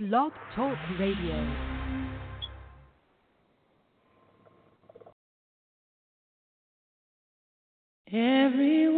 Blog Talk Radio. Everyone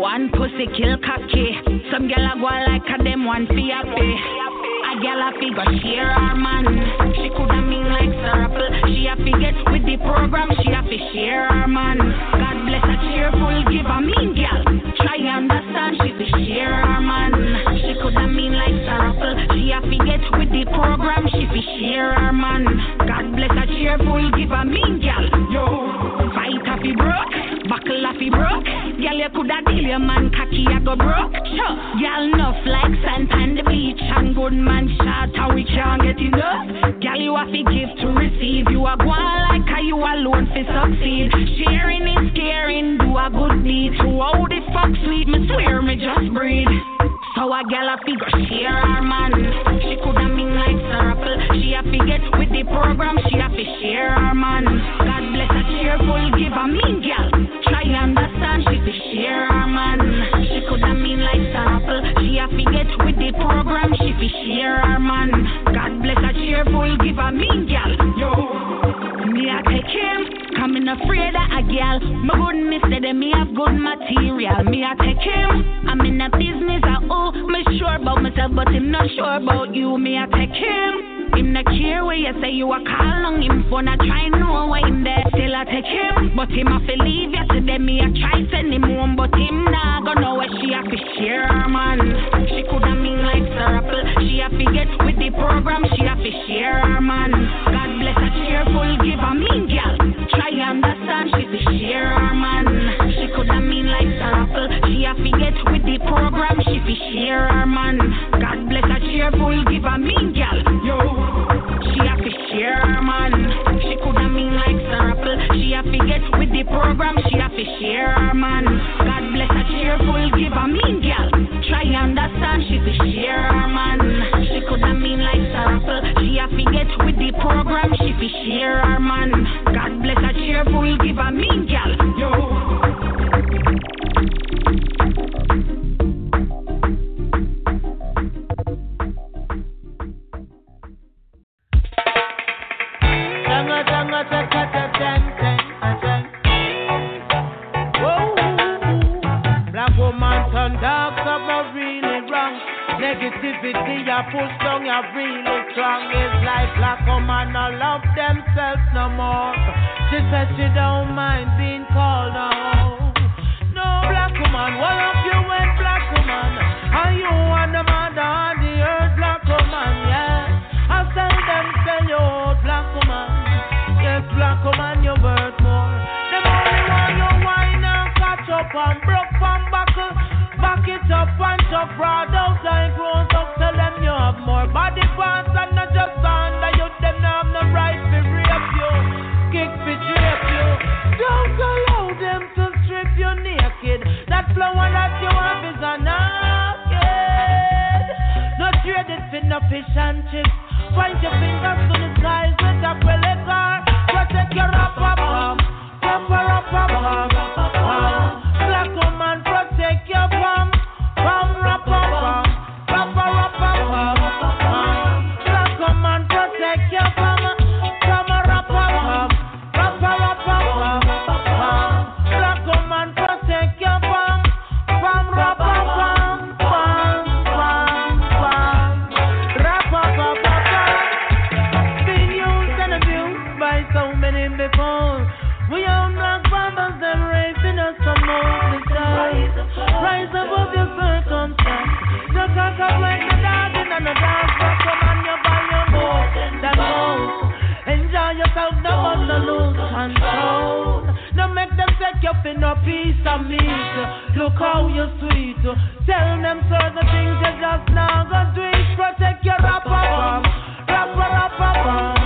One pussy kill cocky. Some gal a go like a them one fiappe. A gal a fi go share her man. She coulda mean like Sarapple. She a fi get with the program. She a fi share her man. God bless a cheerful giver. Mean gal. Try understand. She fi share her man. She coulda mean like Sarapple. She a fi get with the program. She fi share her man. God bless a cheerful giver. Mean gal. Yo. Fight a fi broke. Buckle a fi broke you coulda deal your man cocky, I go broke. Sure. girl, enough like sand on the beach and good man shot how we can't get enough. Girl, you have to give to receive. You are one like how you alone fi succeed. Sharing is caring, do a good deed. To all the fuck sweet, me swear me just breathe. So a gal a figure share her man. She coulda mean like circle. She a get with the program. She a fi share her man. God bless a cheerful giver, mean gal understand she be share a man. She coulda mean like sample. She a forget with the program. She be share her man. God bless a cheerful give a mean gal. Yo, me I take him. Coming afraid of a gal. My good mister, them me have good material. Me I take him. I'm in a business I oh, own. me sure about myself, but I'm not sure about you. Me I take him. Him not care Way You say you a call on him phone, I try know why him there. Still I take him, but him have to leave you. Today me I try send him one. but him nah go know where she have to share man. She coulda mean like circle. She have to get with the program. She have to share man. God bless a cheerful a mean girl. Try understand she's a share man. She coulda mean like circle. She have to get with the program. She fi share man. God bless a cheerful a mean girl. Yo. Yeah, man. She coulda mean like Sarapple. She a get with the program. She a fi share, man. God bless a cheerful giver. Mean girl. Try understand. She fi share, man. She coulda mean like Sarapple. She a get with the program. She fi share, man. God bless a cheerful giver. Mean push down your real strong is life black woman no love themselves no more. She says she don't mind being called out. No black woman, what up you went black woman? Are you on the mother on the earth black woman? Yeah, I sell them sell you black woman. Yes, black woman, you worth more. Them only want your wine and catch up and broke from buckle, back it up and chop broad fish and chips. Point your fingers to the skies with a meet. Look how you're sweet. Tell them certain things you just now gonna do it. Protect your rapper. Rapper, rapper, rapper.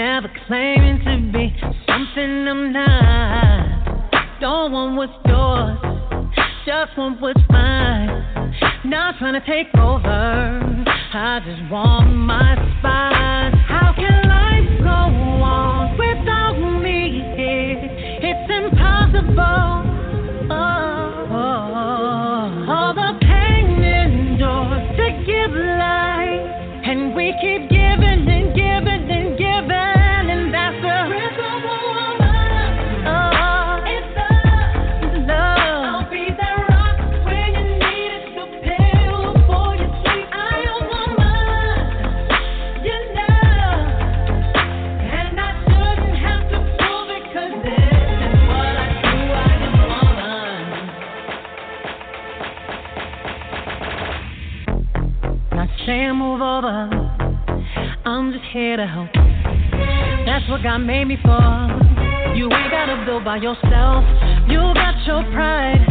never claiming to be something I'm not. Don't want what's yours, just want what's mine. Not trying to take over, I just want my spot. How can life go on without me? It's impossible. Oh, keep giving God made me for. You ain't gotta build by yourself. You got your pride.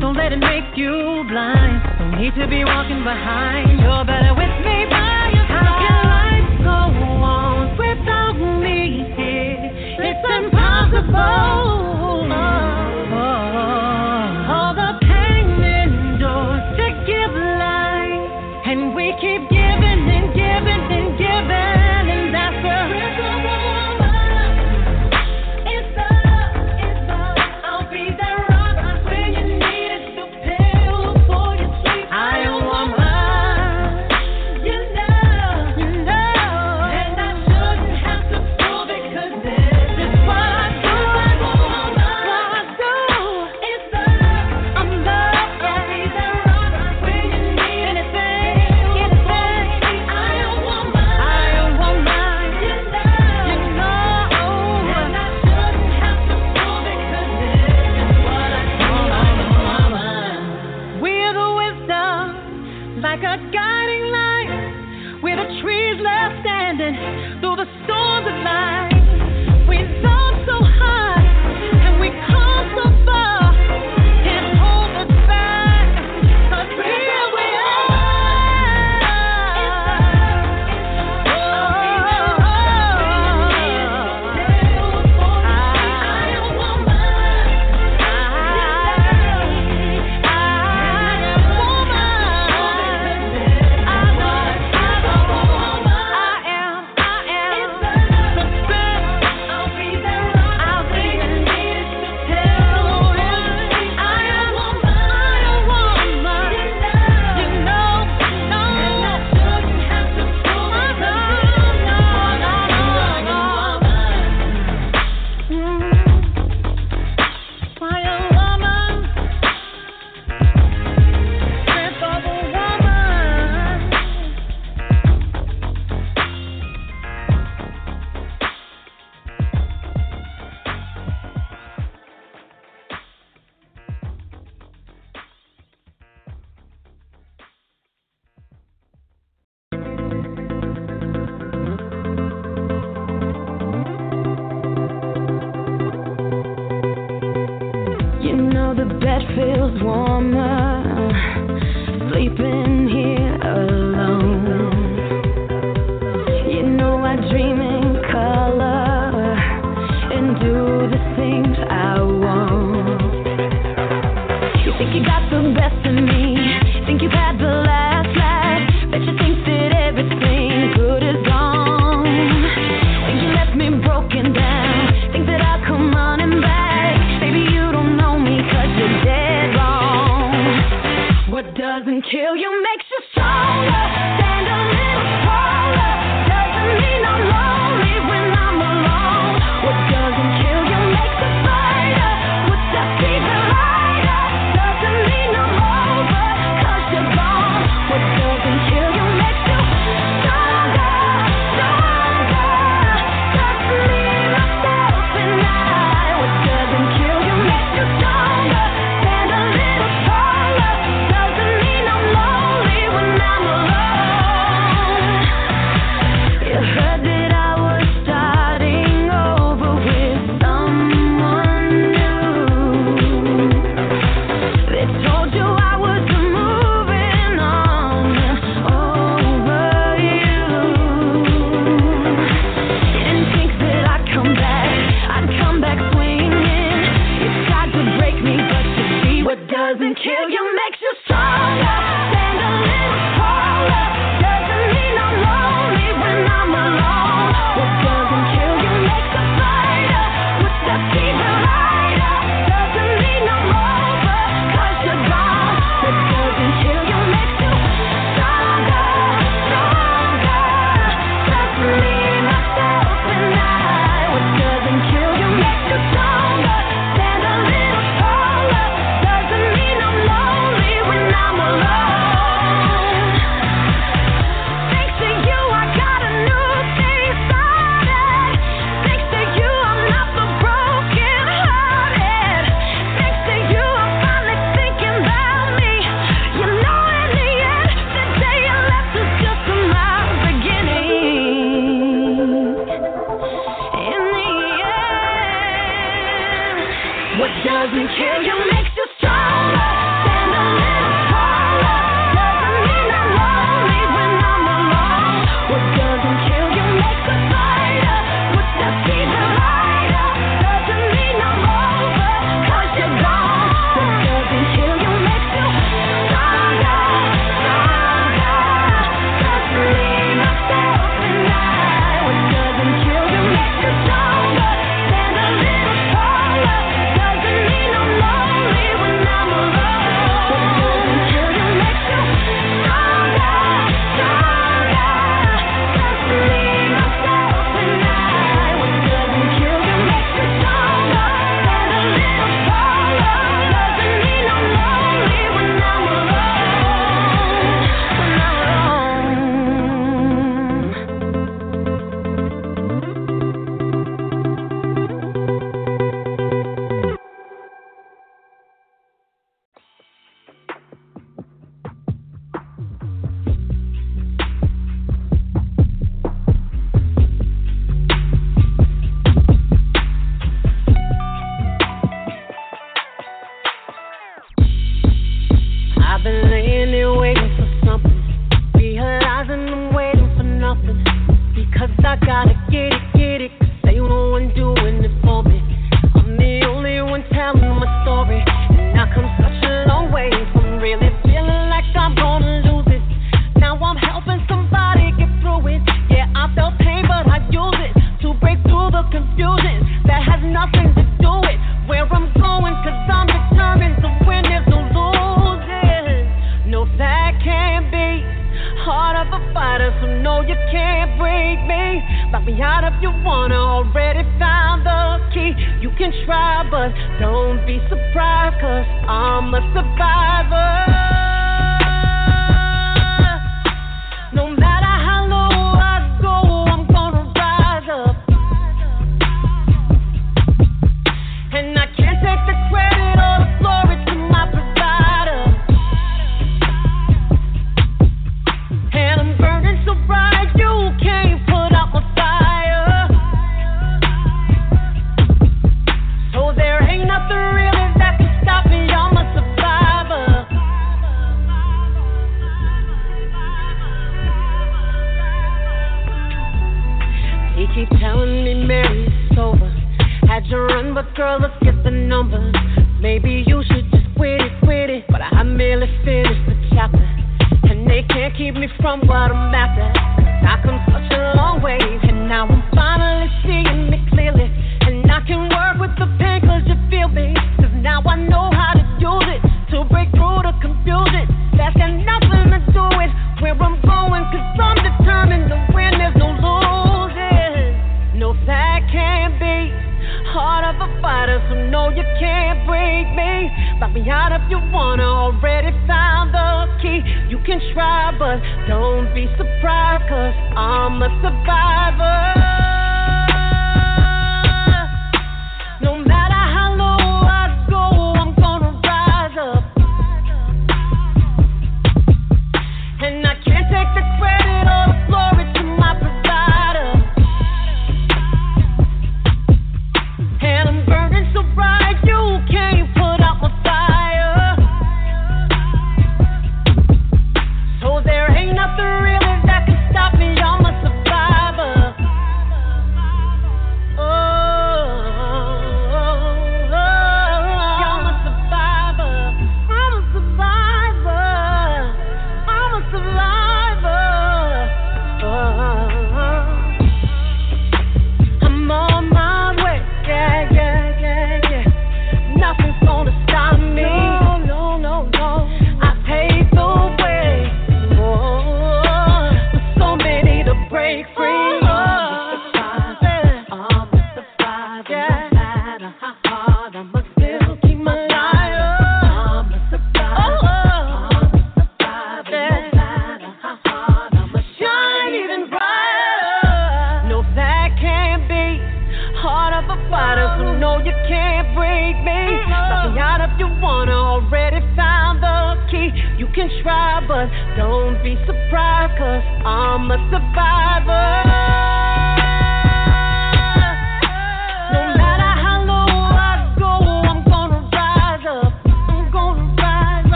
Don't let it make you blind. Don't need to be walking behind. You're better with me by your side. How can life go on without me here? It's impossible.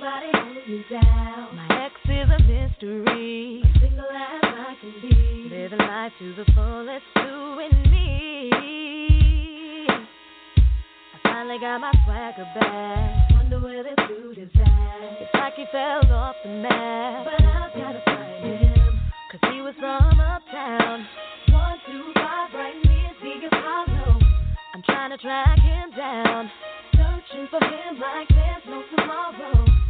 nobody me down. My ex is a mystery. I'm single as I can be. Living life to the fullest, me. I finally got my swagger back. Wonder where this dude is at. It's like he fell off the map. But I've gotta find he was from uptown. One, two, five, right near I'm trying to track him down. Searching for him like there's no tomorrow.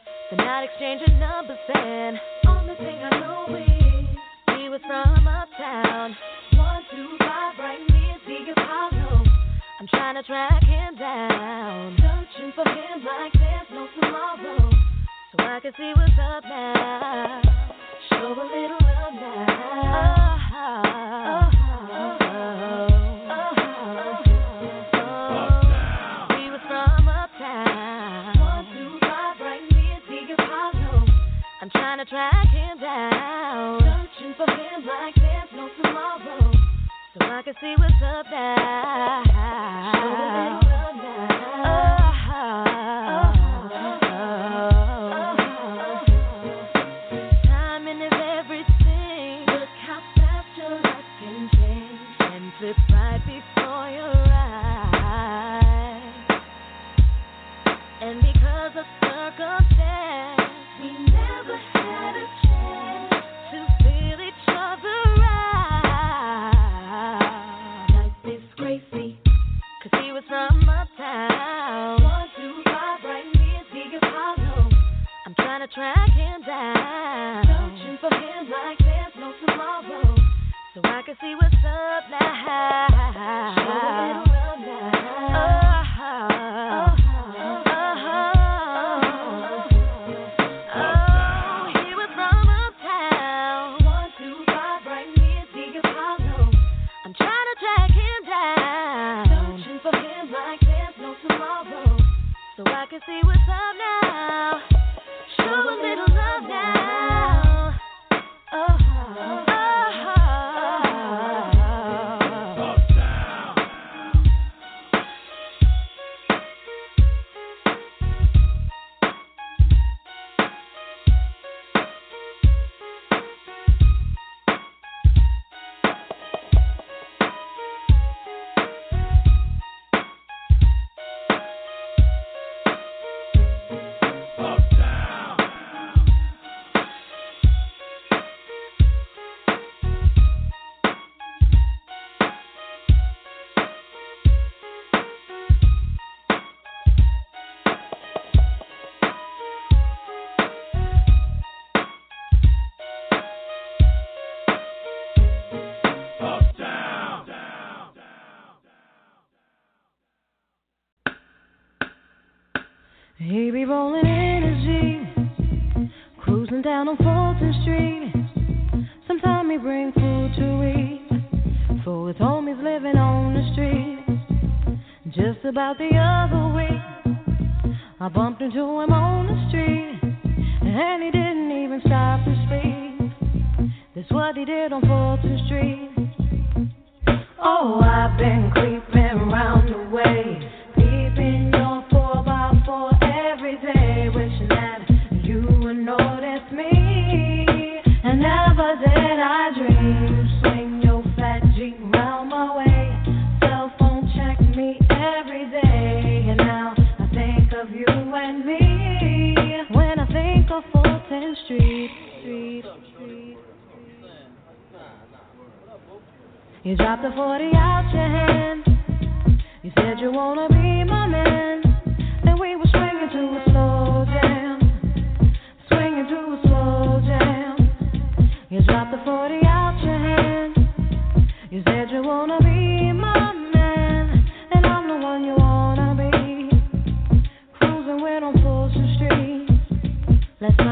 Not exchanging numbers then. Only thing I know is he was from uptown. One, two, five, right near the Apollo. I'm trying to track him down. Searching for him like there's no tomorrow. So I can see what's up now. Show a little love now. Oh, oh, oh, track him down. Searching for him like there's no tomorrow. So I can see what's up now. Show me love now. Oh, Oh, oh, oh,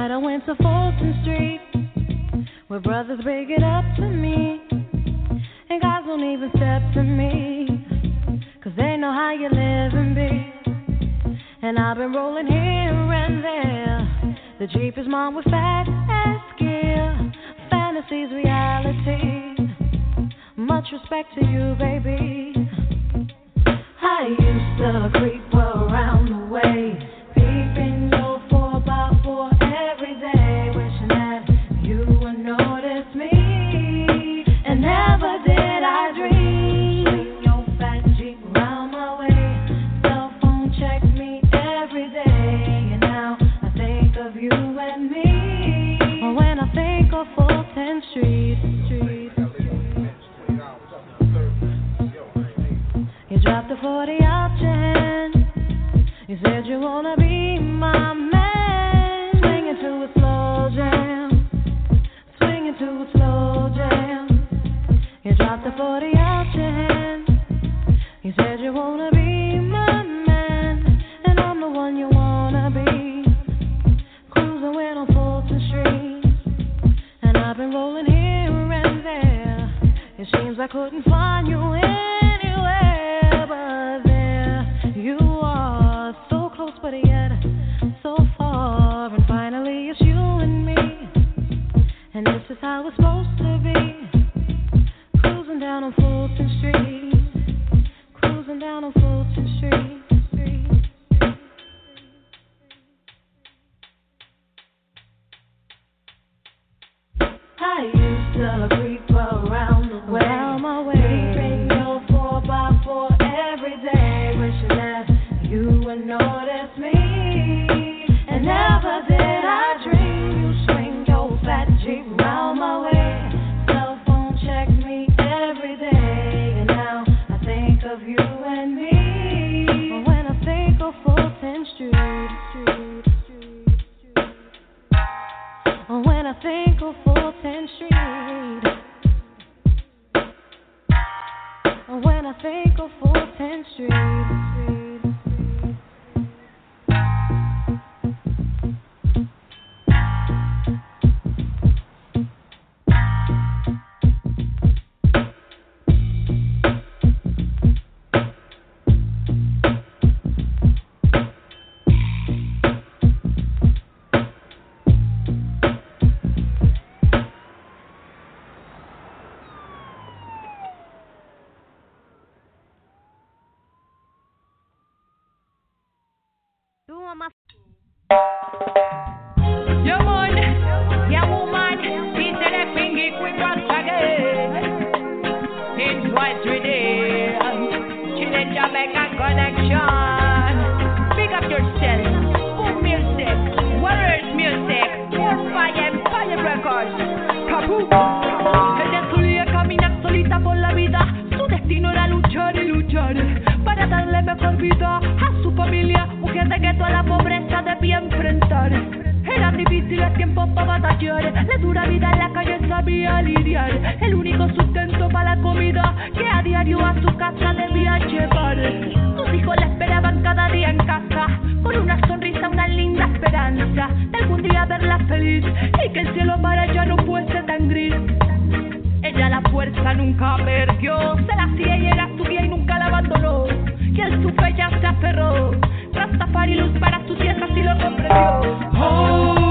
But I went to Fulton Street, where brothers break it up to me. And guys won't even step to me, cause they know how you live and be. And I've been rolling here and there. The Jeep is mine with fat ass gear. Fantasy's reality. Much respect to you, baby. I used to creep around. For the option. You said you wanna be my Do on my. Yeah, man. Yeah, woman. This is a thingy quick once again. In twice today. Chile Jamaica connection. Pick up yourself. Boom music. Warriors music. Four fire and fire records. Kaboom. Ella solía caminar solita por la vida. Su destino era luchar y luchar. Para darle mejor vida a su familia. Fíjate que tú a la pobreza debías enfrentar. Era difícil el tiempo para batallar. La dura vida en la calle sabía lidiar. El único sustento para la comida que a diario a su casa debía llevar. Sus hijos la esperaban cada día en casa. Con una sonrisa, una linda esperanza. De algún día verla feliz y que el cielo para ella no fuese tan gris. Ella la fuerza nunca perdió. Se la hacía y era su guía y nunca la abandonó. Y en su fe ya se aferró Rastafari luz para su tierra así lo comprendió. Oh,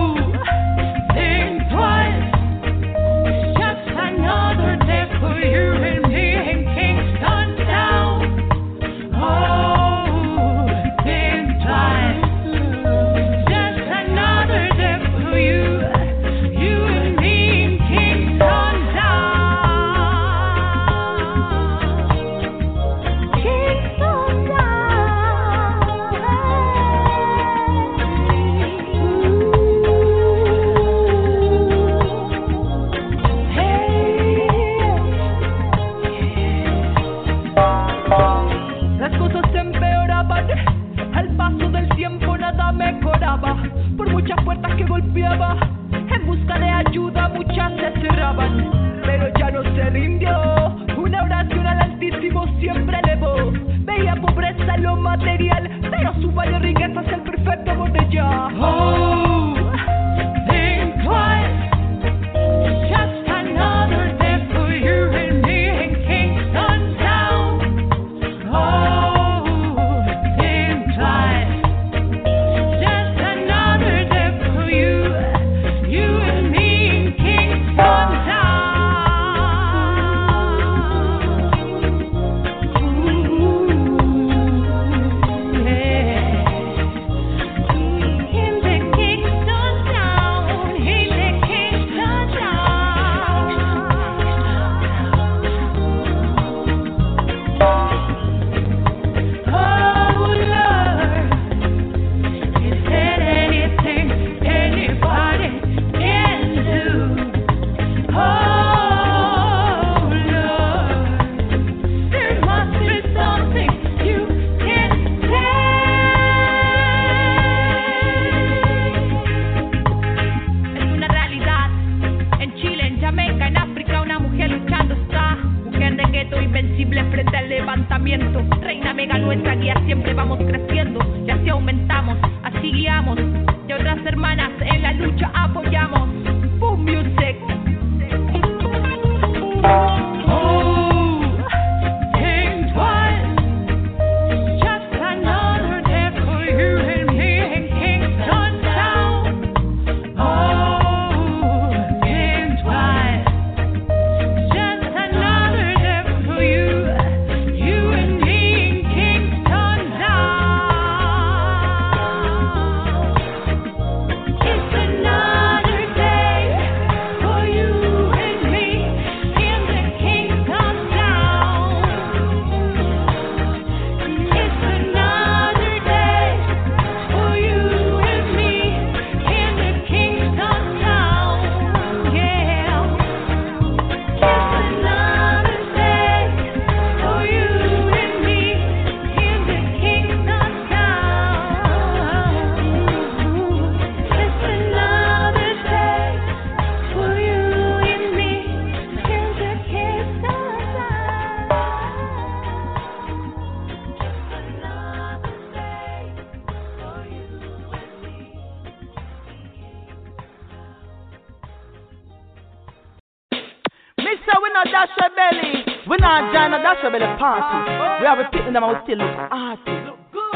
party. We have a picnic and we still look arty.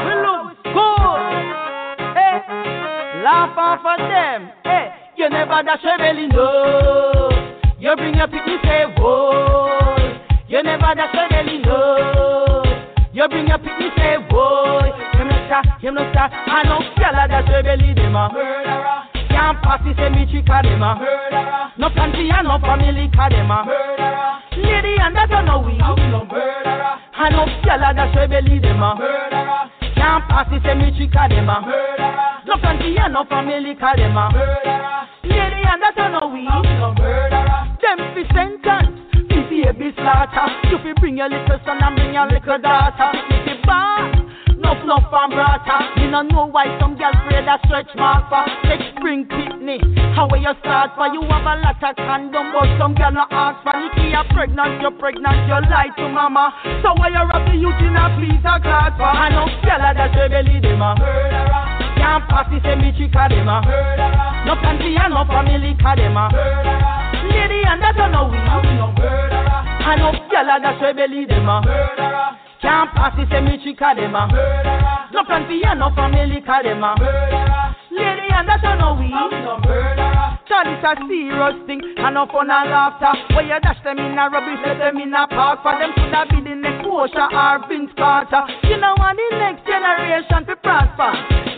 We look good. Hey, laugh off of them. Hey, you never dash your belly, no. You bring your picnic, say, whoa. You never dash your belly, no. You bring your picnic, say, whoa. Him no stop, him no stop. I know, girl, dash your belly, them a murderer. Can't pass it, say me chick a them a murderer. No country and no family, ca them a murderer. Lady and that I know we, no murderer. I know gyal a dash we belly them. Can't pass it, say me chick a them a murderer. No country and no family, ca them a murderer. Lady and that I know we. Them fi sentence, fi baby slaughter. You fi bring your little son and bring your little daughter. If you Nuff, nuff and brata. Me no know why some girls afraid of stretch mark for next spring picnic. How will you start for? You have a lot of condom, but some girl no ask for. If you're pregnant, you're pregnant, you lie to mama. So why you wrap the youth in a piece of cloth for? I know girl that say belly them a murderer. Can't pass the same bitch them a murderer. No country and no family cause them a murderer. Lady and that I know we. I know girl that say belly them a murderer. Can't pass the cemetery cause them a. No plan for you, no family cause them a. Lady and that I know we. Cause it's a serious thing and no fun and laughter. Where you dash them in a rubbish, let them in a park. For them could have been the next Usher or Vince Carter. You know want the next generation to prosper.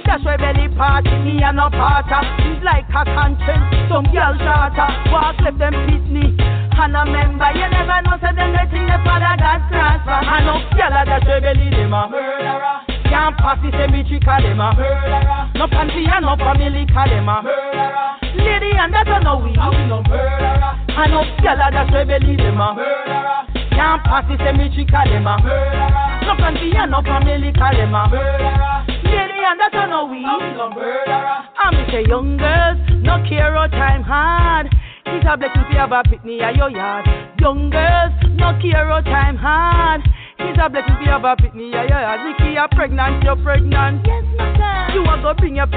That's why belly party, me and no parter. It's like a conscience, some girl daughter. Walk left them pitney. And a member, you never know, so them they think the father got transfer. I know girl that say belly them a murderer. Can't pass the cemetery cause them a murderer. No panty and no family cause them a murderer. Lady and that I know we. we no murderer. I know girl that say belly them a murderer. Can't pass the cemetery cause them a murderer. No panty and no family cause them a murderer. Lady and that I know we. we no murderer. I me say young girls, no care how time hard. It's a blessing to have a picnic at your yard. Young girls, no care how time hard. It's a blessing to have a picnic at your yard. Nikki, you're pregnant, you're pregnant. Yes, my girl. You are gonna bring your